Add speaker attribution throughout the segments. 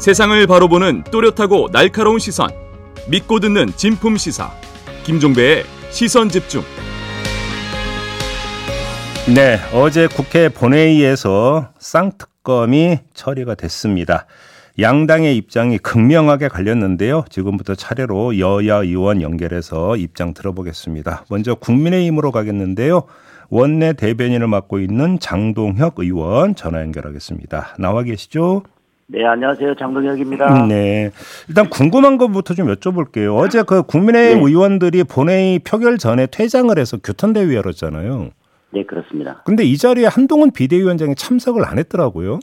Speaker 1: 세상을 바로 보는 또렷하고 날카로운 시선. 믿고 듣는 진품 시사. 김종배의 시선 집중.
Speaker 2: 네, 어제 국회 본회의에서 쌍특검이 처리가 됐습니다. 양당의 입장이 극명하게 갈렸는데요. 지금부터 차례로 여야 의원 연결해서 입장 들어보겠습니다. 먼저 국민의힘으로 가겠는데요. 원내 대변인을 맡고 있는 장동혁 의원 전화 연결하겠습니다. 나와 계시죠?
Speaker 3: 네, 안녕하세요. 장동혁입니다.
Speaker 2: 네. 일단 궁금한 것부터 좀 여쭤볼게요. 어제 그 국민의힘 네. 의원들이 본회의 표결 전에 퇴장을 해서 교통대회 열었잖아요.
Speaker 3: 네, 그렇습니다.
Speaker 2: 근데 이 자리에 한동훈 비대위원장이 참석을 안 했더라고요.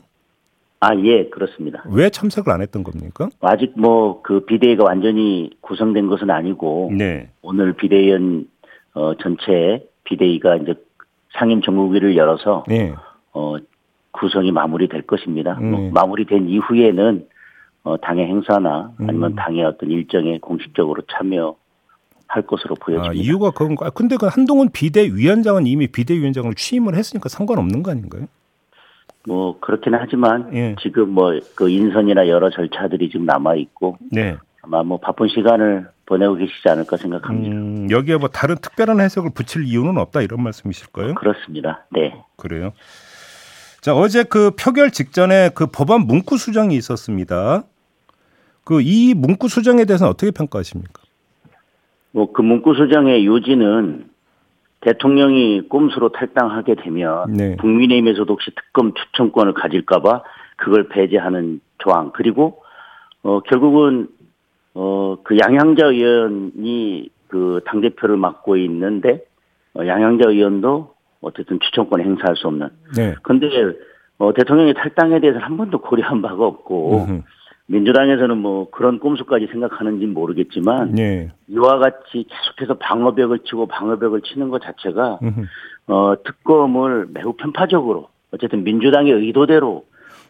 Speaker 3: 아, 예, 그렇습니다.
Speaker 2: 왜 참석을 안 했던 겁니까?
Speaker 3: 아직 뭐 그 비대위가 완전히 구성된 것은 아니고 네. 오늘 비대위원 어 전체 비대위가 이제 상임 정국위를 열어서 네. 어 구성이 마무리될 것입니다. 뭐 음. 뭐 마무리된 이후에는 어 당의 행사나 아니면 음. 당의 어떤 일정에 공식적으로 참여 할 것으로 보여집니다. 아,
Speaker 2: 이유가 그건가? 근데 그 한동훈 비대위원장은 이미 비대위원장을 취임을 했으니까 상관없는 거 아닌가요?
Speaker 3: 뭐 그렇기는 하지만 예. 지금 뭐 그 인선이나 여러 절차들이 지금 남아 있고 네. 아마 뭐 바쁜 시간을 보내고 계시지 않을까 생각합니다. 음,
Speaker 2: 여기에 뭐 다른 특별한 해석을 붙일 이유는 없다 이런 말씀이실까요?
Speaker 3: 그렇습니다. 네.
Speaker 2: 그래요. 자 어제 그 표결 직전에 그 법안 문구 수정이 있었습니다. 그 이 문구 수정에 대해서는 어떻게 평가하십니까?
Speaker 3: 뭐 그 문구 수정의 요지는 대통령이 꼼수로 탈당하게 되면 네. 국민의힘에서도 혹시 특검 추천권을 가질까봐 그걸 배제하는 조항 그리고 어 결국은 어그 양향자 의원이 그 당 대표를 맡고 있는데 어, 양향자 의원도 어쨌든 추천권 행사할 수 없는. 네. 근데 어 대통령이 탈당에 대해서 한 번도 고려한 바가 없고 음흠. 민주당에서는 뭐 그런 꼼수까지 생각하는지는 모르겠지만 네. 이와 같이 계속해서 방어벽을 치고 방어벽을 치는 것 자체가 어 특검을 매우 편파적으로 어쨌든 민주당의 의도대로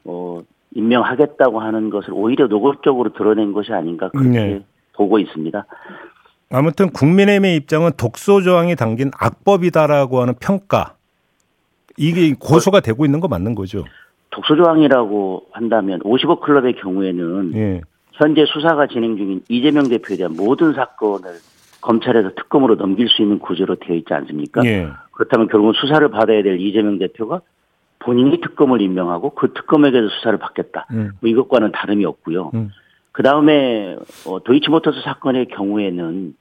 Speaker 3: 어 임명하겠다고 하는 것을 오히려 노골적으로 드러낸 것이 아닌가 그렇게 네. 보고 있습니다.
Speaker 2: 아무튼 국민의힘의 입장은 독소 조항이 담긴 악법이다라고 하는 평가 이게 고소가 되고 있는 거 맞는 거죠?
Speaker 3: 독소 조항이라고 한다면 50억 클럽의 경우에는 예. 현재 수사가 진행 중인 이재명 대표에 대한 모든 사건을 검찰에서 특검으로 넘길 수 있는 구조로 되어 있지 않습니까? 예. 그렇다면 결국은 수사를 받아야 될 이재명 대표가 본인이 특검을 임명하고 그 특검에 대해서 수사를 받겠다. 음. 뭐 이것과는 다름이 없고요. 음. 그 다음에 어, 도이치모터스 사건의 경우에는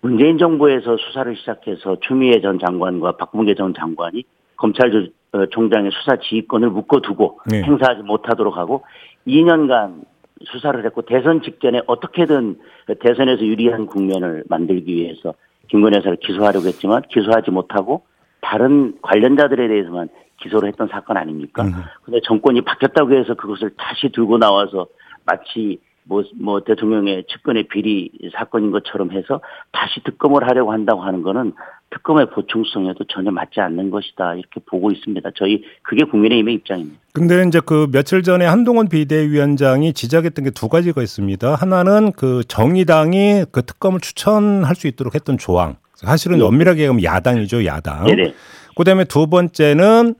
Speaker 3: 문재인 정부에서 수사를 시작해서 추미애 전 장관과 박문계 전 장관이 검찰 어, 총장의 수사 지휘권을 묶어두고 네. 행사하지 못하도록 하고 2년간 수사를 했고 대선 직전에 어떻게든 대선에서 유리한 국면을 만들기 위해서 김건희 여사를 기소하려고 했지만 기소하지 못하고 다른 관련자들에 대해서만 기소를 했던 사건 아닙니까? 음. 근데 정권이 바뀌었다고 해서 그것을 다시 들고 나와서 마치 뭐, 뭐, 대통령의 측근의 비리 사건인 것처럼 해서 다시 특검을 하려고 한다고 하는 거는 특검의 보충성에도 전혀 맞지 않는 것이다. 이렇게 보고 있습니다. 저희, 그게 국민의힘의 입장입니다.
Speaker 2: 근데 이제 그 며칠 전에 한동훈 비대위원장이 지적했던 게 두 가지가 있습니다. 하나는 그 정의당이 그 특검을 추천할 수 있도록 했던 조항. 사실은 네. 엄밀하게 얘기하면 야당이죠, 야당. 네네. 그 다음에 두 번째는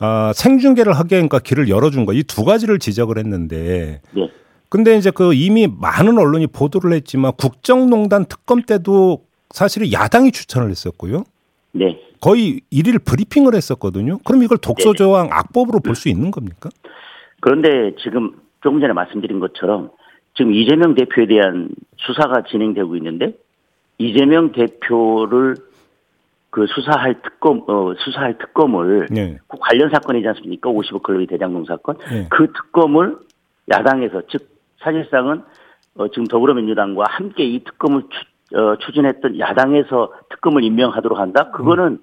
Speaker 2: 어, 생중계를 하게 그러니까 길을 열어준 거. 이 두 가지를 지적을 했는데. 네. 근데 이제 그 이미 많은 언론이 보도를 했지만 국정농단 특검 때도 사실은 야당이 추천을 했었고요. 네. 거의 일일 브리핑을 했었거든요. 그럼 이걸 독소조항 네. 악법으로 볼 수 있는 겁니까?
Speaker 3: 그런데 지금 조금 전에 말씀드린 것처럼 지금 이재명 대표에 대한 수사가 진행되고 있는데 이재명 대표를 그 수사할 특검 어 수사할 특검을 네. 그 관련 사건이지 않습니까? 50억 클럽의 대장동 사건 네. 그 특검을 야당에서 즉 사실상은 어, 지금 더불어민주당과 함께 이 특검을 추, 어, 추진했던 야당에서 특검을 임명하도록 한다. 그거는 음.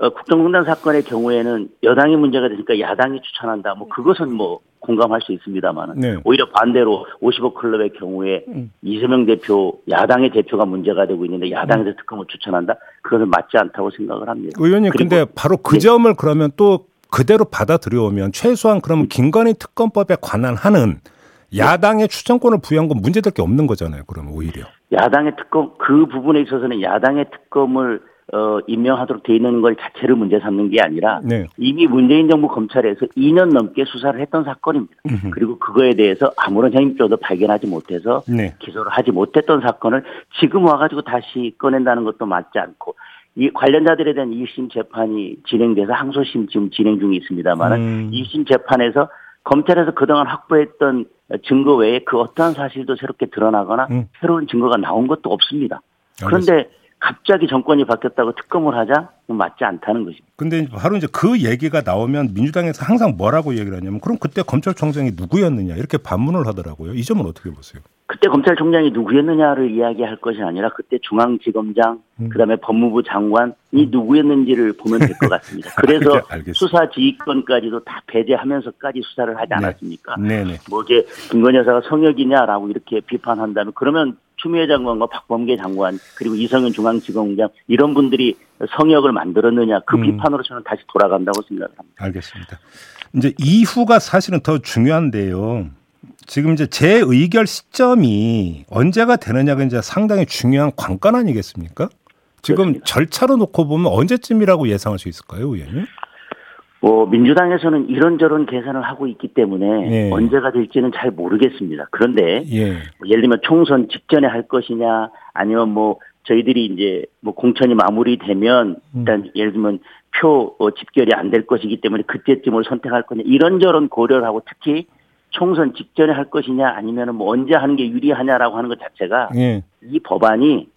Speaker 3: 어, 국정농단 사건의 경우에는 여당이 문제가 되니까 야당이 추천한다. 뭐 그것은 뭐 공감할 수 있습니다만은 네. 오히려 반대로 50억 클럽의 경우에 음. 이재명 대표 야당의 대표가 문제가 되고 있는데 야당에서 음. 특검을 추천한다. 그것은 맞지 않다고 생각을 합니다.
Speaker 2: 의원님 근데 바로 그 네. 점을 그러면 또 그대로 받아들여오면 최소한 그러면 김건희 특검법에 관한 하는 야당의 추천권을 부여한 건 문제될 게 없는 거잖아요. 그러면 오히려.
Speaker 3: 야당의 특검 그 부분에 있어서는 야당의 특검을 어, 임명하도록 돼 있는 걸 자체를 문제 삼는 게 아니라 네. 이미 문재인 정부 검찰에서 2년 넘게 수사를 했던 사건입니다. 으흠. 그리고 그거에 대해서 아무런 혐의조도 발견하지 못해서 네. 기소를 하지 못했던 사건을 지금 와가지고 다시 꺼낸다는 것도 맞지 않고 이 관련자들에 대한 2심 재판이 진행돼서 항소심 지금 진행 중에 있습니다만 음. 2심 재판에서 검찰에서 그동안 확보했던 증거 외에 그 어떠한 사실도 새롭게 드러나거나 음. 새로운 증거가 나온 것도 없습니다. 그런데 알겠습니다. 갑자기 정권이 바뀌었다고 특검을 하자 맞지 않다는 것입니다.
Speaker 2: 근데 바로 이제 그 얘기가 나오면 민주당에서 항상 뭐라고 얘기를 하냐면 그럼 그때 검찰총장이 누구였느냐 이렇게 반문을 하더라고요. 이 점은 어떻게 보세요?
Speaker 3: 그때 검찰총장이 누구였느냐를 이야기할 것이 아니라 그때 중앙지검장 음. 그다음에 법무부 장관이 음. 누구였는지를 보면 될 것 같습니다. 그래서 수사 지휘권까지도 다 배제하면서까지 수사를 하지 네. 않았습니까? 네. 네네. 뭐 이게 김건희 여사가 성역이냐라고 이렇게 비판한다면 그러면 추미애 장관과 박범계 장관 그리고 이성윤 중앙지검장 이런 분들이 성역을 만들었느냐 그 음. 비판으로 저는 다시 돌아간다고 생각합니다.
Speaker 2: 알겠습니다. 이제 이후가 사실은 더 중요한데요. 지금 이제 재의결 시점이 언제가 되느냐가 이제 상당히 중요한 관건 아니겠습니까? 지금 그렇습니다. 절차로 놓고 보면 언제쯤이라고 예상할 수 있을까요, 의원님?
Speaker 3: 뭐 민주당에서는 이런저런 계산을 하고 있기 때문에 예. 언제가 될지는 잘 모르겠습니다. 그런데 예. 뭐 예를 들면 총선 직전에 할 것이냐 아니면 뭐 저희들이 이제 뭐 공천이 마무리되면 음. 일단 음. 예를 들면 표 어, 집결이 안 될 것이기 때문에 그때쯤을 선택할 거냐 이런저런 고려를 하고 특히 총선 직전에 할 것이냐 아니면 뭐 언제 하는 게 유리하냐라고 하는 것 자체가 예. 이 법안이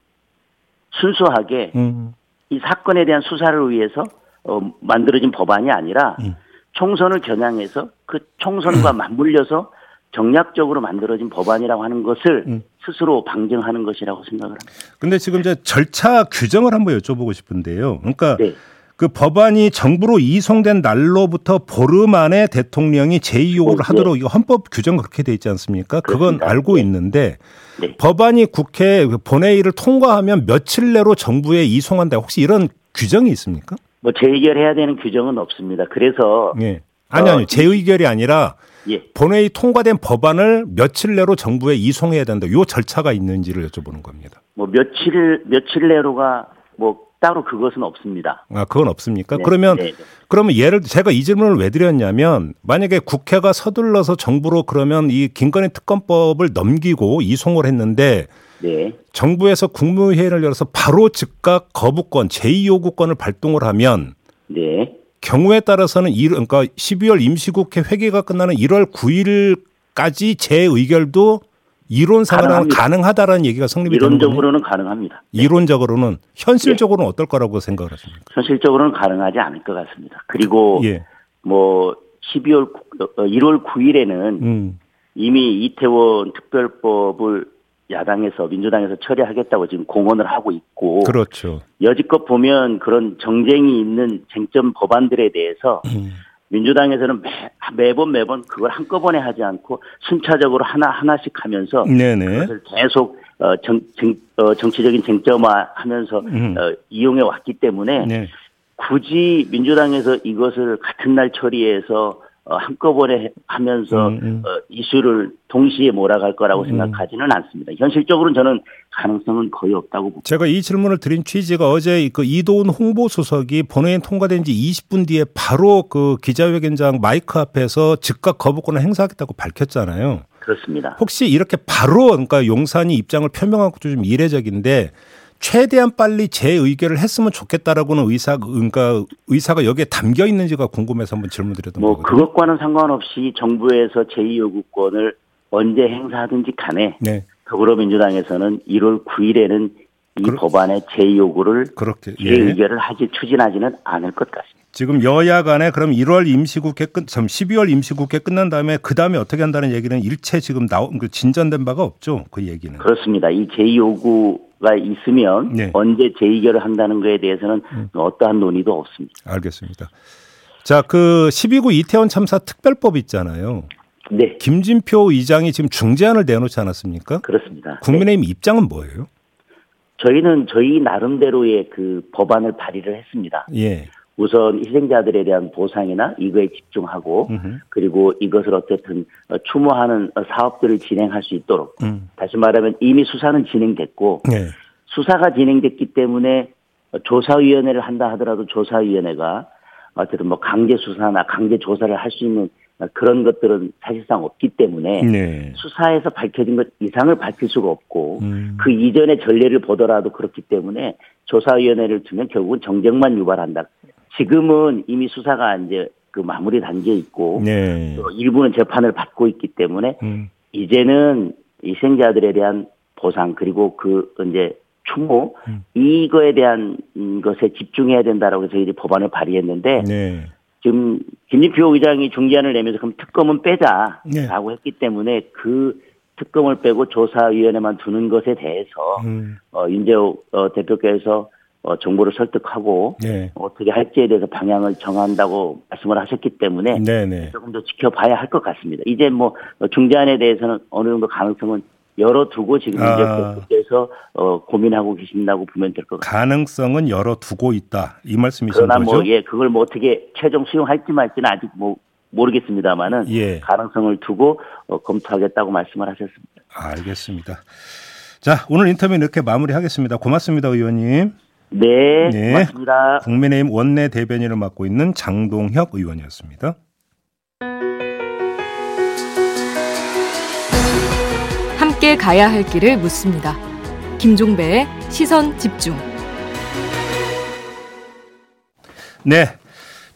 Speaker 3: 순수하게 음. 이 사건에 대한 수사를 위해서 어, 만들어진 법안이 아니라 음. 총선을 겨냥해서 그 총선과 음. 맞물려서 정략적으로 만들어진 법안이라고 하는 것을 음. 스스로 방증하는 것이라고 생각을 합니다.
Speaker 2: 근데 지금 이제 절차 규정을 한번 여쭤보고 싶은데요. 그러니까 네. 그 법안이 정부로 이송된 날로부터 보름 안에 대통령이 제2 요구를 네. 하도록 이거 헌법 규정 그렇게 돼 있지 않습니까? 그건. 알고 네. 있는데 네. 법안이 국회 본회의를 통과하면 며칠 내로 정부에 이송한다. 혹시 이런 규정이 있습니까?
Speaker 3: 뭐 재의결해야 되는 규정은 없습니다. 그래서
Speaker 2: 예. 아니 아니 어, 재의결이 아니라 예. 본회의 통과된 법안을 며칠 내로 정부에 이송해야 된다. 요 절차가 있는지를 여쭤보는 겁니다.
Speaker 3: 뭐 며칠 며칠 내로가 뭐 따로 그것은 없습니다.
Speaker 2: 아, 그건 없습니까? 네, 그러면 네, 네. 그러면 예를 제가 이 질문을 왜 드렸냐면 만약에 국회가 서둘러서 정부로 그러면 이 김건희 특검법을 넘기고 이송을 했는데 네. 정부에서 국무회의를 열어서 바로 즉각 거부권, 제2요구권을 발동을 하면 네. 경우에 따라서는 이 그러니까 12월 임시국회 회기가 끝나는 1월 9일까지 재의결도 이론상으로는 가능하다라는 얘기가 성립이
Speaker 3: 되는 이론적으로는 가능합니다.
Speaker 2: 네. 이론적으로는 현실적으로는 네. 어떨 거라고 생각을 하십니까?
Speaker 3: 현실적으로는 가능하지 않을 것 같습니다. 그리고 예. 뭐 12월 1월 어, 9일에는 음. 이미 이태원 특별법을 야당에서 민주당에서 처리하겠다고 지금 공언을 하고 있고
Speaker 2: 그렇죠.
Speaker 3: 여지껏 보면 그런 정쟁이 있는 쟁점 법안들에 대해서 음. 민주당에서는 매, 매번 매번 그걸 한꺼번에 하지 않고 순차적으로 하나 하나씩 하면서 네네. 그것을 계속 어, 정, 정, 어, 정치적인 쟁점화하면서 음. 어, 이용해 왔기 때문에 네. 굳이 민주당에서 이것을 같은 날 처리해서 어, 한꺼번에 하면서 음, 음. 어, 이슈를 동시에 몰아갈 거라고 음. 생각하지는 않습니다. 현실적으로는 저는 가능성은 거의 없다고 봅니다.
Speaker 2: 제가 이 질문을 드린 취지가 어제 그 이도훈 홍보수석이 본회의 통과된 지 20분 뒤에 바로 그 기자회견장 마이크 앞에서 즉각 거부권을 행사하겠다고 밝혔잖아요.
Speaker 3: 그렇습니다.
Speaker 2: 혹시 이렇게 바로 그러니까 용산이 입장을 표명한 것도 좀 이례적인데 최대한 빨리 재의결을 했으면 좋겠다라고는 의사 그러니까 의사가 여기에 담겨 있는지가 궁금해서 한번 질문드렸던
Speaker 3: 뭐 거거든요. 그것과는 상관없이 정부에서 제2 요구권을 언제 행사하든지 간에 네. 더불어민주당에서는 1월 9일에는 이 그러, 법안의 제2요구를 그렇게 예. 재의결을 하지 추진하지는 않을 것 같습니다.
Speaker 2: 지금 여야 간에 그럼 1월 임시국회 끝, 참 12월 임시국회 끝난 다음에 그 다음에 어떻게 한다는 얘기는 일체 지금 나온 그 진전된 바가 없죠. 그 얘기는.
Speaker 3: 그렇습니다. 이 제2요구 가 있으면 네. 언제 재의결을 한다는 것에 대해서는 음. 어떠한 논의도 없습니다.
Speaker 2: 알겠습니다. 자, 그 12구 이태원 참사 특별법 있잖아요. 네. 김진표 의장이 지금 중재안을 내놓지 않았습니까?
Speaker 3: 그렇습니다.
Speaker 2: 국민의힘 네. 입장은 뭐예요?
Speaker 3: 저희는 저희 나름대로의 그 법안을 발의를 했습니다. 예. 우선 희생자들에 대한 보상이나 이거에 집중하고 으흠. 그리고 이것을 어쨌든 추모하는 사업들을 진행할 수 있도록 음. 다시 말하면 이미 수사는 진행됐고 네. 수사가 진행됐기 때문에 조사위원회를 한다 하더라도 조사위원회가 어쨌든 뭐 강제 수사나 강제 조사를 할 수 있는 그런 것들은 사실상 없기 때문에 네. 수사에서 밝혀진 것 이상을 밝힐 수가 없고 음. 그 이전의 전례를 보더라도 그렇기 때문에 조사위원회를 두면 결국은 정쟁만 유발한다. 지금은 이미 수사가 이제 그 마무리 단계에 있고 네. 또 일부는 재판을 받고 있기 때문에 음. 이제는 이 생자들에 대한 보상 그리고 그 이제 추모 음. 이거에 대한 것에 집중해야 된다라고 해서 이제 법안을 발의했는데 네. 지금 김진표 의장이 중재안을 내면서 그럼 특검은 빼자라고 네. 했기 때문에 그 특검을 빼고 조사위원회만 두는 것에 대해서 음. 어, 윤재호 어, 대표께서 어, 정부를 설득하고 네. 어떻게 할지에 대해서 방향을 정한다고 말씀을 하셨기 때문에 네네. 네. 조금 더 지켜봐야 할 것 같습니다. 이제 뭐 중재안에 대해서는 어느 정도 가능성은 열어두고 지금 아. 이제 대표께서 어, 고민하고 계신다고 보면 될 것 같습니다.
Speaker 2: 가능성은 열어두고 있다 이 말씀이신
Speaker 3: 그러나
Speaker 2: 뭐, 거죠?
Speaker 3: 뭐 예, 그걸 뭐 어떻게 최종 수용할지 말지는 아직 뭐 모르겠습니다만은 예. 가능성을 두고 어, 검토하겠다고 말씀을 하셨습니다.
Speaker 2: 알겠습니다. 자 오늘 인터뷰 이렇게 마무리하겠습니다. 고맙습니다, 의원님.
Speaker 3: 네, 네. 고맙습니다.
Speaker 2: 국민의힘 원내 대변인을 맡고 있는 장동혁 의원이었습니다.
Speaker 4: 함께 가야 할 길을 묻습니다. 김종배의 시선 집중.
Speaker 2: 네.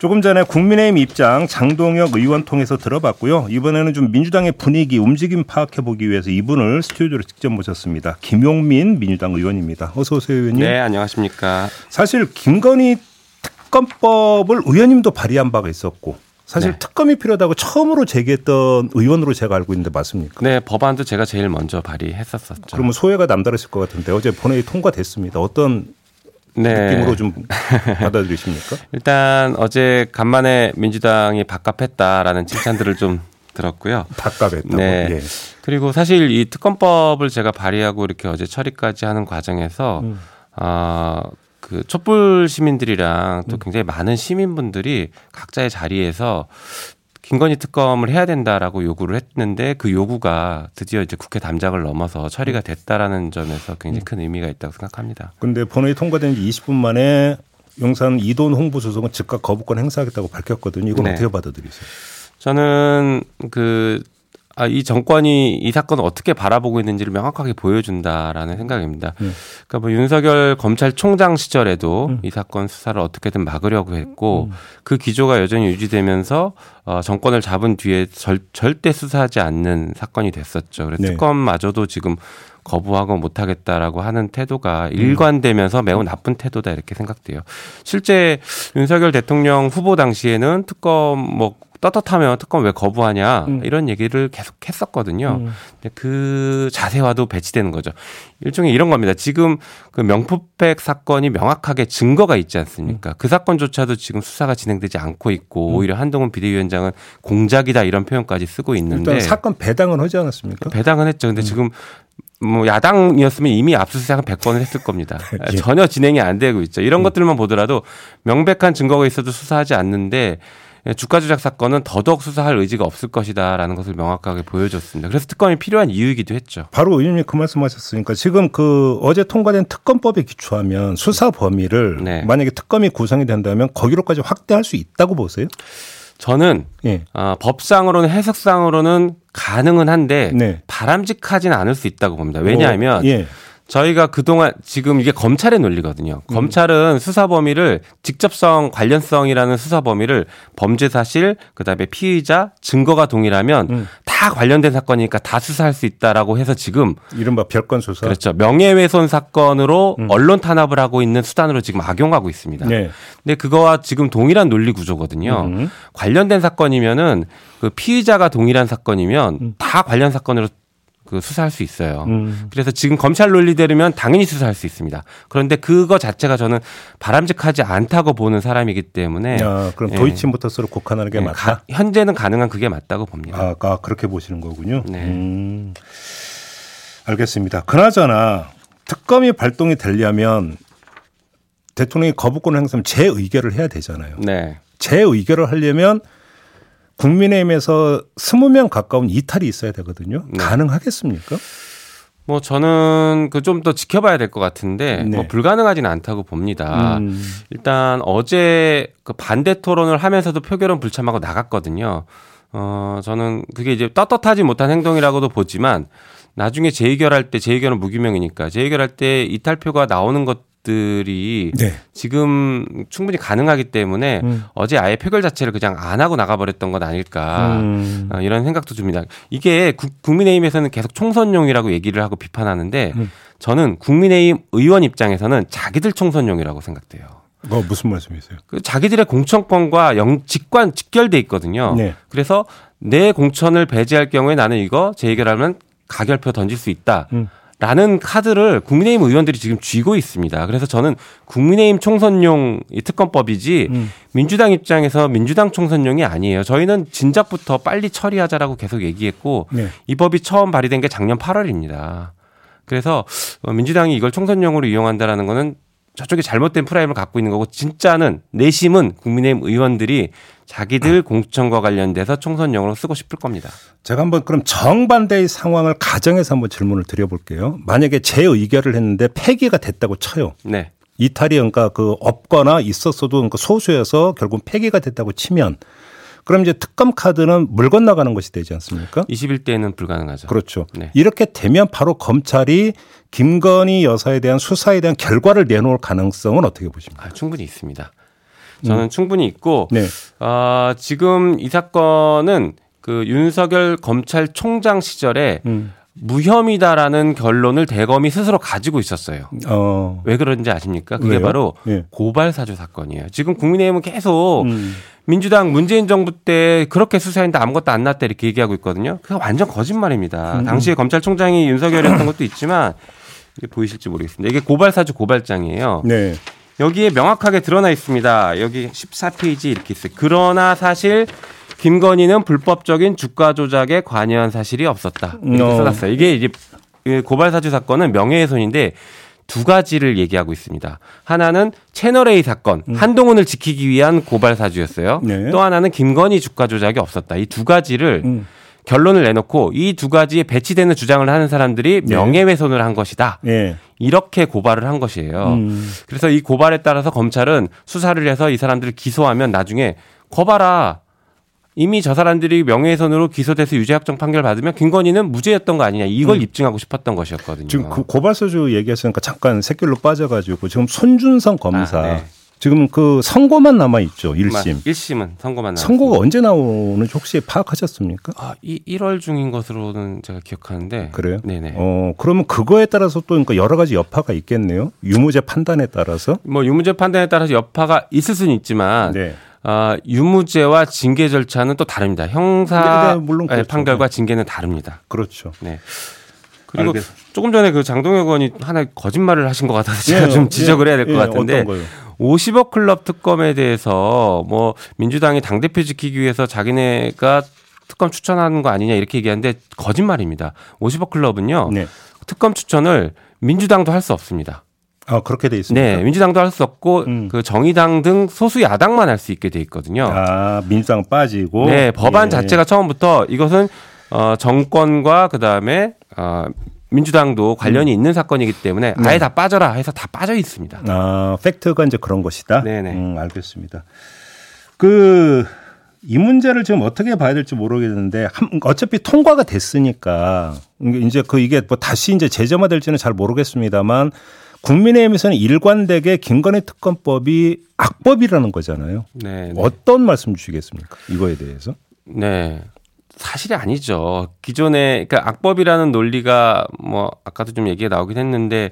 Speaker 2: 조금 전에 국민의힘 입장 장동혁 의원 통해서 들어봤고요. 이번에는 좀 민주당의 분위기, 움직임 파악해 보기 위해서 이분을 스튜디오로 직접 모셨습니다. 김용민 민주당 의원입니다. 어서 오세요, 의원님.
Speaker 5: 네, 안녕하십니까.
Speaker 2: 사실 김건희 특검법을 의원님도 발의한 바가 있었고 사실 네. 특검이 필요하다고 처음으로 제기했던 의원으로 제가 알고 있는데 맞습니까?
Speaker 5: 네, 법안도 제가 제일 먼저 발의했었었죠.
Speaker 2: 그러면 소외가 남다르실 것 같은데 어제 본회의 통과됐습니다. 어떤 네. 느낌으로 좀 받아들이십니까?
Speaker 5: 일단 어제 간만에 민주당이 밥값했다라는 칭찬들을 좀 들었고요.
Speaker 2: 밥값했다고.
Speaker 5: 네. 예. 그리고 사실 이 특검법을 제가 발의하고 이렇게 어제 처리까지 하는 과정에서 음. 어, 그 촛불 시민들이랑 또 음. 굉장히 많은 시민분들이 각자의 자리에서 김건희 특검을 해야 된다라고 요구를 했는데 그 요구가 드디어 이제 국회 담장을 넘어서 처리가 됐다라는 점에서 굉장히 큰 의미가 있다고 생각합니다.
Speaker 2: 근데 본회의 통과된 지 20분 만에 용산 이돈 홍보수석은 즉각 거부권 행사하겠다고 밝혔거든요. 이건 네. 어떻게 받아들이세요?
Speaker 5: 저는 그 아, 이 정권이 이 사건을 어떻게 바라보고 있는지를 명확하게 보여준다라는 생각입니다. 음. 그러니까 뭐 윤석열 검찰총장 시절에도 음. 이 사건 수사를 어떻게든 막으려고 했고 음. 그 기조가 여전히 유지되면서 어, 정권을 잡은 뒤에 절, 절대 수사하지 않는 사건이 됐었죠. 그래서 네. 특검마저도 지금 거부하고 못하겠다라고 하는 태도가 음. 일관되면서 매우 나쁜 태도다 이렇게 생각돼요. 실제 윤석열 대통령 후보 당시에는 특검 뭐 떳떳하면 특검 왜 거부하냐 음. 이런 얘기를 계속 했었거든요. 음. 근데 그 자세와도 배치되는 거죠. 일종의 이런 겁니다. 지금 그 명품백 사건이 명확하게 증거가 있지 않습니까? 음. 그 사건조차도 지금 수사가 진행되지 않고 있고 음. 오히려 한동훈 비대위원장은 공작이다 이런 표현까지 쓰고 있는데
Speaker 2: 일단 사건 배당은 하지 않았습니까?
Speaker 5: 배당은 했죠. 근데 음. 지금 뭐 야당이었으면 이미 압수수색은 100번을 했을 겁니다. 예. 전혀 진행이 안 되고 있죠. 이런 음. 것들만 보더라도 명백한 증거가 있어도 수사하지 않는데 예, 주가 조작 사건은 더더욱 수사할 의지가 없을 것이다라는 것을 명확하게 보여줬습니다. 그래서 특검이 필요한 이유이기도 했죠.
Speaker 2: 바로 의원님 그 말씀하셨으니까 지금 그 어제 통과된 특검법에 기초하면 수사 범위를 네. 만약에 특검이 구성이 된다면 거기로까지 확대할 수 있다고 보세요?
Speaker 5: 저는 예. 어, 법상으로는 해석상으로는 가능은 한데 네. 바람직하지는 않을 수 있다고 봅니다. 왜냐하면 어, 예. 저희가 그동안 지금 이게 검찰의 논리거든요. 음. 검찰은 수사 범위를 직접성 관련성이라는 수사 범위를 범죄 사실 그다음에 피의자 증거가 동일하면 음. 다 관련된 사건이니까 다 수사할 수 있다라고 해서 지금
Speaker 2: 이른바 별건 수사
Speaker 5: 그렇죠. 명예훼손 사건으로 음. 언론 탄압을 하고 있는 수단으로 지금 악용하고 있습니다. 네. 근데 그거와 지금 동일한 논리 구조거든요. 음. 관련된 사건이면은 그 피의자가 동일한 사건이면 음. 다 관련 사건으로 그 수사할 수 있어요. 음. 그래서 지금 검찰 논리대로면 당연히 수사할 수 있습니다. 그런데 그거 자체가 저는 바람직하지 않다고 보는 사람이기 때문에
Speaker 2: 야, 그럼 예. 도이치모터스로 곡한하는 게 예, 맞다. 가,
Speaker 5: 현재는 가능한 그게 맞다고 봅니다.
Speaker 2: 아, 아 그렇게 보시는 거군요. 네. 음. 알겠습니다. 그나저나 특검이 발동이 되려면 대통령이 거부권을 행사하면 재의결을 해야 되잖아요. 네. 재의결을 하려면 국민의힘에서 20명 가까운 이탈이 있어야 되거든요. 네. 가능하겠습니까?
Speaker 5: 뭐 저는 그 좀 더 지켜봐야 될 것 같은데 네. 뭐 불가능하지는 않다고 봅니다. 음. 일단 어제 그 반대 토론을 하면서도 표결은 불참하고 나갔거든요. 어 저는 그게 이제 떳떳하지 못한 행동이라고도 보지만 나중에 재의결할 때 재의결은 무기명이니까 재의결할 때 이탈표가 나오는 것 들이 네. 지금 충분히 가능하기 때문에 음. 어제 아예 표결 자체를 그냥 안 하고 나가버렸던 건 아닐까 음. 어, 이런 생각도 듭니다. 이게 구, 국민의힘에서는 계속 총선용이라고 얘기를 하고 비판하는데 음. 저는 국민의힘 의원 입장에서는 자기들 총선용이라고 생각돼요.
Speaker 2: 어, 무슨 말씀이세요?
Speaker 5: 그 자기들의 공천권과 영, 직관, 직결돼 있거든요. 네. 그래서 내 공천을 배제할 경우에 나는 이거 재의결하면 가결표 던질 수 있다. 음. 라는 카드를 국민의힘 의원들이 지금 쥐고 있습니다. 그래서 저는 국민의힘 총선용 이 특검법이지 음. 민주당 입장에서 민주당 총선용이 아니에요. 저희는 진작부터 빨리 처리하자라고 계속 얘기했고 네. 이 법이 처음 발의된 게 작년 8월입니다. 그래서 민주당이 이걸 총선용으로 이용한다라는 거는 저쪽에 잘못된 프레임을 갖고 있는 거고 진짜는 내심은 국민의힘 의원들이 자기들 공천과 관련돼서 총선용으로 쓰고 싶을 겁니다.
Speaker 2: 제가 한번 그럼 정반대의 상황을 가정해서 한번 질문을 드려볼게요. 만약에 재의결을 했는데 폐기가 됐다고 쳐요. 네. 이탈이 그러니까 그 없거나 있었어도 그러니까 소수여서 결국 폐기가 됐다고 치면 그럼 이제 특검 카드는 물 건너가는 것이 되지 않습니까?
Speaker 5: 21대에는 불가능하죠.
Speaker 2: 그렇죠. 네. 이렇게 되면 바로 검찰이 김건희 여사에 대한 수사에 대한 결과를 내놓을 가능성은 어떻게 보십니까?
Speaker 5: 아, 충분히 있습니다. 저는 음. 충분히 있고 네. 어, 지금 이 사건은 그 윤석열 검찰총장 시절에 음. 무혐의다라는 결론을 대검이 스스로 가지고 있었어요. 어. 왜 그런지 아십니까? 그게 왜요? 바로 네. 고발 사주 사건이에요. 지금 국민의힘은 계속 음. 민주당 문재인 정부 때 그렇게 수사했는데 아무것도 안 났다 이렇게 얘기하고 있거든요. 그게 완전 거짓말입니다. 음. 당시에 검찰총장이 윤석열이었던 것도 있지만 이게 보이실지 모르겠습니다. 이게 고발사주 고발장이에요. 네. 여기에 명확하게 드러나 있습니다. 여기 14페이지 이렇게 있어요. 그러나 사실 김건희는 불법적인 주가 조작에 관여한 사실이 없었다. 이렇게 어. 써놨어요. 이게 이제 고발사주 사건은 명예훼손인데 두 가지를 얘기하고 있습니다. 하나는 채널A 사건, 음. 한동훈을 지키기 위한 고발 사주였어요. 네. 또 하나는 김건희 주가 조작이 없었다. 이 두 가지를 음. 결론을 내놓고 이 두 가지에 배치되는 주장을 하는 사람들이 네. 명예훼손을 한 것이다. 네. 이렇게 고발을 한 것이에요. 음. 그래서 이 고발에 따라서 검찰은 수사를 해서 이 사람들을 기소하면 나중에 거봐라. 이미 저 사람들이 명예훼손으로 기소돼서 유죄 확정 판결 받으면 김건희는 무죄였던 거 아니냐 이걸 음. 입증하고 싶었던 것이었거든요.
Speaker 2: 지금 그 고발서주 얘기하시니까 잠깐 새길로 빠져가지고 지금 손준성 검사 아, 네. 지금 그 선고만 남아 있죠. 1심.
Speaker 5: 1심은 선고만 남아
Speaker 2: 선고가 언제 나오는지 혹시 파악하셨습니까?
Speaker 5: 아, 이 1월 중인 것으로는 제가 기억하는데.
Speaker 2: 그래요? 네네. 어, 그러면 그거에 따라서 또 그러니까 여러 가지 여파가 있겠네요. 유무죄 판단에 따라서.
Speaker 5: 뭐 유무죄 판단에 따라서 여파가 있을 수는 있지만 네. 아, 유무죄와 징계 절차는 또 다릅니다. 형사 네, 네, 물론 그렇죠. 판결과 징계는 다릅니다.
Speaker 2: 그렇죠.
Speaker 5: 네. 그리고 알겠... 조금 전에 그 장동혁 의원이 하나 거짓말을 하신 것 같아서 제가 예, 좀 지적을 예, 해야 될것 예, 같은데 50억 클럽 특검에 대해서 뭐 민주당이 당 대표 지키기 위해서 자기네가 특검 추천하는 거 아니냐 이렇게 얘기하는데 거짓말입니다. 50억 클럽은요. 네. 특검 추천을 민주당도 할 수 없습니다.
Speaker 2: 아 그렇게 돼 있습니다.
Speaker 5: 네, 민주당도 할 수 없고 음. 그 정의당 등 소수 야당만 할 수 있게 돼 있거든요.
Speaker 2: 아 민주당 빠지고.
Speaker 5: 네, 법안 예. 자체가 처음부터 이것은 어 정권과 그 다음에 어 민주당도 관련이 음. 있는 사건이기 때문에 네. 아예 다 빠져라 해서 다 빠져 있습니다.
Speaker 2: 아, 팩트가 이제 그런 것이다. 네네. 음, 알겠습니다. 그, 이 문제를 지금 어떻게 봐야 될지 모르겠는데, 어차피 통과가 됐으니까, 이제 그 이게 뭐 다시 이제 제정화 될지는 잘 모르겠습니다만, 국민의힘에서는 일관되게 김건희 특검법이 악법이라는 거잖아요. 네. 어떤 말씀 주시겠습니까? 이거에 대해서?
Speaker 5: 네. 사실이 아니죠. 기존에 그러니까 악법이라는 논리가 뭐 아까도 좀 얘기가 나오긴 했는데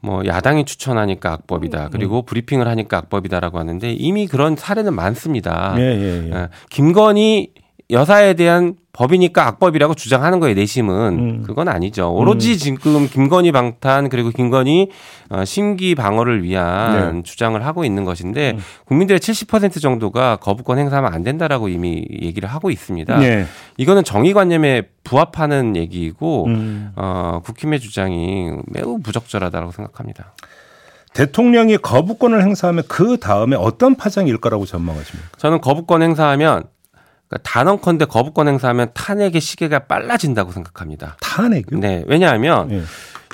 Speaker 5: 뭐 야당이 추천하니까 악법이다. 음. 그리고 브리핑을 하니까 악법이다라고 하는데 이미 그런 사례는 많습니다. 예, 예, 예. 어, 김건희 여사에 대한 법이니까 악법이라고 주장하는 거예요 내심은 음. 그건 아니죠 오로지 음. 지금 김건희 방탄 그리고 김건희 어, 심기 방어를 위한 네. 주장을 하고 있는 것인데 음. 국민들의 70% 정도가 거부권 행사하면 안 된다라고 이미 얘기를 하고 있습니다 네. 이거는 정의관념에 부합하는 얘기이고 음. 어, 국힘의 주장이 매우 부적절하다고 생각합니다.
Speaker 2: 대통령이 거부권을 행사하면 그 다음에 어떤 파장이 일 거라고 전망하십니까?
Speaker 5: 저는 거부권 행사하면 그러니까 단언컨대 거부권 행사하면 탄핵의 시계가 빨라진다고 생각합니다.
Speaker 2: 탄핵요?
Speaker 5: 네. 왜냐하면 네.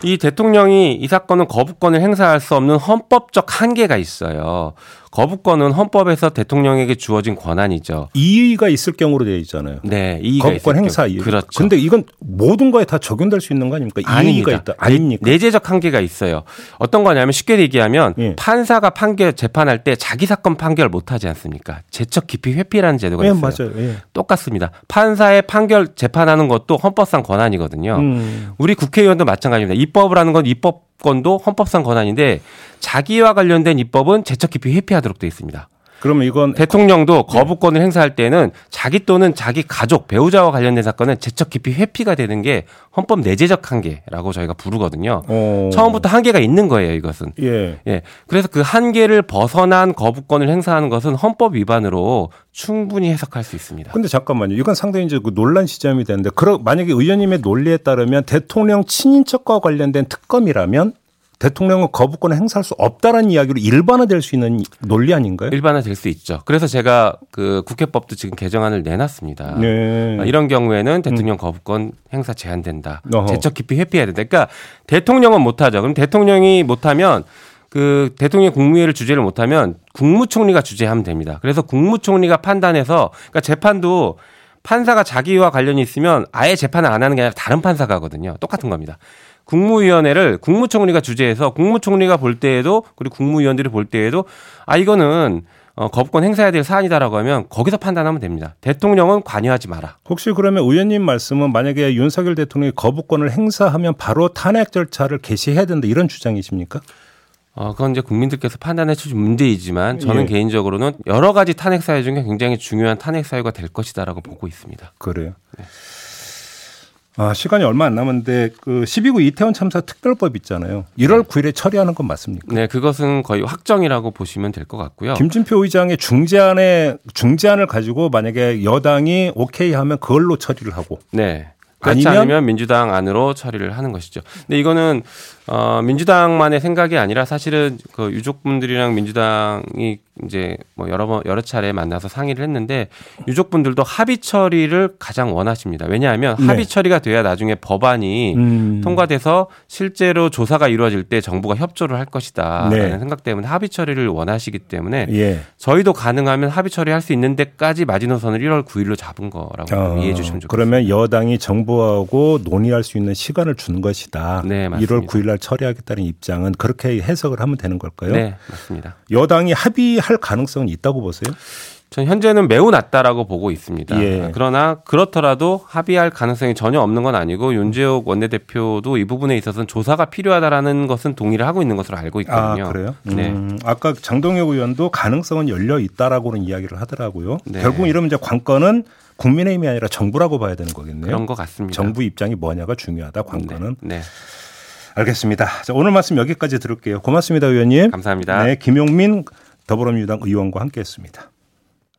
Speaker 5: 이 대통령이 이 사건은 거부권을 행사할 수 없는 헌법적 한계가 있어요. 거부권은 헌법에서 대통령에게 주어진 권한이죠.
Speaker 2: 이의가 있을 경우로 되어 있잖아요.
Speaker 5: 네,
Speaker 2: 이의가 거부권 행사 이의.
Speaker 5: 그렇죠.
Speaker 2: 근데 이건 모든 거에 다 적용될 수 있는 거 아닙니까? 이의가 있다. 아닙니까?
Speaker 5: 내재적 한계가 있어요. 어떤 거냐면 쉽게 얘기하면 예. 판사가 판결 재판할 때 자기 사건 판결 못 하지 않습니까? 제척 깊이 회피라는 제도가 예, 있어요.
Speaker 2: 맞아요. 예.
Speaker 5: 똑같습니다. 판사의 판결 재판하는 것도 헌법상 권한이거든요. 음. 우리 국회의원도 마찬가지입니다. 입법을 하는 건 입법 권도 헌법상 권한인데 자기와 관련된 입법은 제척 깊이 회피하도록 되어 있습니다.
Speaker 2: 그러면 이건
Speaker 5: 대통령도 거부권을 네. 행사할 때는 자기 또는 자기 가족 배우자와 관련된 사건은 제척 깊이 회피가 되는 게 헌법 내재적 한계라고 저희가 부르거든요. 오. 처음부터 한계가 있는 거예요, 이것은.
Speaker 2: 예.
Speaker 5: 예. 그래서 그 한계를 벗어난 거부권을 행사하는 것은 헌법 위반으로 충분히 해석할 수 있습니다.
Speaker 2: 근데 잠깐만요. 이건 상당히 이제 그 논란 시점이 되는데 그러 만약에 의원님의 논리에 따르면 대통령 친인척과 관련된 특검이라면 대통령은 거부권을 행사할 수 없다라는 이야기로 일반화될 수 있는 논리 아닌가요?
Speaker 5: 일반화될 수 있죠. 그래서 제가 그 국회법도 지금 개정안을 내놨습니다. 네. 아, 이런 경우에는 대통령 음. 거부권 행사 제한된다. 어허. 제척 깊이 회피해야 된다. 그러니까 대통령은 못하죠. 그럼 대통령이 못하면 그 대통령 국무회의를 주재를 못하면 국무총리가 주재하면 됩니다. 그래서 국무총리가 판단해서 그러니까 재판도 판사가 자기와 관련이 있으면 아예 재판을 안 하는 게 아니라 다른 판사가 하거든요. 똑같은 겁니다. 국무위원회를 국무총리가 주재해서 국무총리가 볼 때에도 그리고 국무위원들이 볼 때에도 아 이거는 어, 거부권 행사해야 될 사안이다라고 하면 거기서 판단하면 됩니다. 대통령은 관여하지 마라.
Speaker 2: 혹시 그러면 의원님 말씀은 만약에 윤석열 대통령이 거부권을 행사하면 바로 탄핵 절차를 개시해야 된다 이런 주장이십니까?
Speaker 5: 어, 그건 이제 국민들께서 판단해 주실 문제이지만 저는 예. 개인적으로는 여러 가지 탄핵 사유 중에 굉장히 중요한 탄핵 사유가 될 것이다라고 보고 있습니다.
Speaker 2: 그래요. 네. 아, 시간이 얼마 안 남았는데 그 12구 이태원 참사 특별법 있잖아요. 1월 9일에 처리하는 건 맞습니까?
Speaker 5: 네, 그것은 거의 확정이라고 보시면 될 것 같고요.
Speaker 2: 김진표 의장의 중재안에 중재안을 가지고 만약에 여당이 오케이 하면 그걸로 처리를 하고
Speaker 5: 네. 그렇지 아니면, 않으면 민주당 안으로 처리를 하는 것이죠. 근데 이거는 어 민주당만의 생각이 아니라 사실은 그 유족분들이랑 민주당이 이제 뭐 여러 번 여러 차례 만나서 상의를 했는데 유족분들도 합의 처리를 가장 원하십니다. 왜냐하면 네. 합의 처리가 돼야 나중에 법안이 음. 통과돼서 실제로 조사가 이루어질 때 정부가 협조를 할 것이다라는 네. 생각 때문에 합의 처리를 원하시기 때문에 예. 저희도 가능하면 합의 처리할 수 있는 데까지 마지노선을 1월 9일로 잡은 거라고 어, 이해해 주시면 좋겠습니다.
Speaker 2: 그러면 여당이 정부하고 논의할 수 있는 시간을 주는 것이다. 네, 맞습니다. 1월 9일 날 처리하겠다는 입장은 그렇게 해석을 하면 되는 걸까요?
Speaker 5: 네, 맞습니다.
Speaker 2: 여당이 합의 할 가능성은 있다고 보세요?
Speaker 5: 전 현재는 매우 낮다라고 보고 있습니다. 예. 그러나 그렇더라도 합의할 가능성이 전혀 없는 건 아니고 윤재욱 원내대표도 이 부분에 있어서는 조사가 필요하다라는 것은 동의를 하고 있는 것으로 알고 있거든요.
Speaker 2: 아, 그래요? 네. 음, 아까 장동혁 의원도 가능성은 열려 있다라고는 이야기를 하더라고요. 네. 결국 이러면 이제 관건은 국민의힘이 아니라 정부라고 봐야 되는 거겠네요.
Speaker 5: 그런 것 같습니다.
Speaker 2: 정부 입장이 뭐냐가 중요하다. 관건은. 네. 네. 알겠습니다. 자, 오늘 말씀 여기까지 들을게요. 고맙습니다, 의원님.
Speaker 5: 감사합니다.
Speaker 2: 네, 김용민 더불어민주당 의원과 함께했습니다.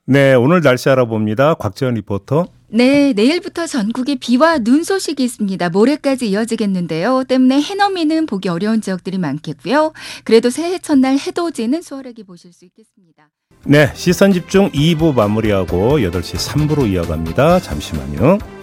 Speaker 2: 네, 오늘 날씨 알아봅니다. 곽재현 리포터.
Speaker 6: 네, 내일부터 전국에 비와 눈 소식이 있습니다. 모레까지 이어지겠는데요. 때문에 해넘이는 보기 어려운 지역들이 많겠고요. 그래도 새해 첫날 해돋이는 수월하게 보실 수 있겠습니다.
Speaker 2: 네, 시선 집중 2부 마무리하고 8시 3부로 이어갑니다. 잠시만요.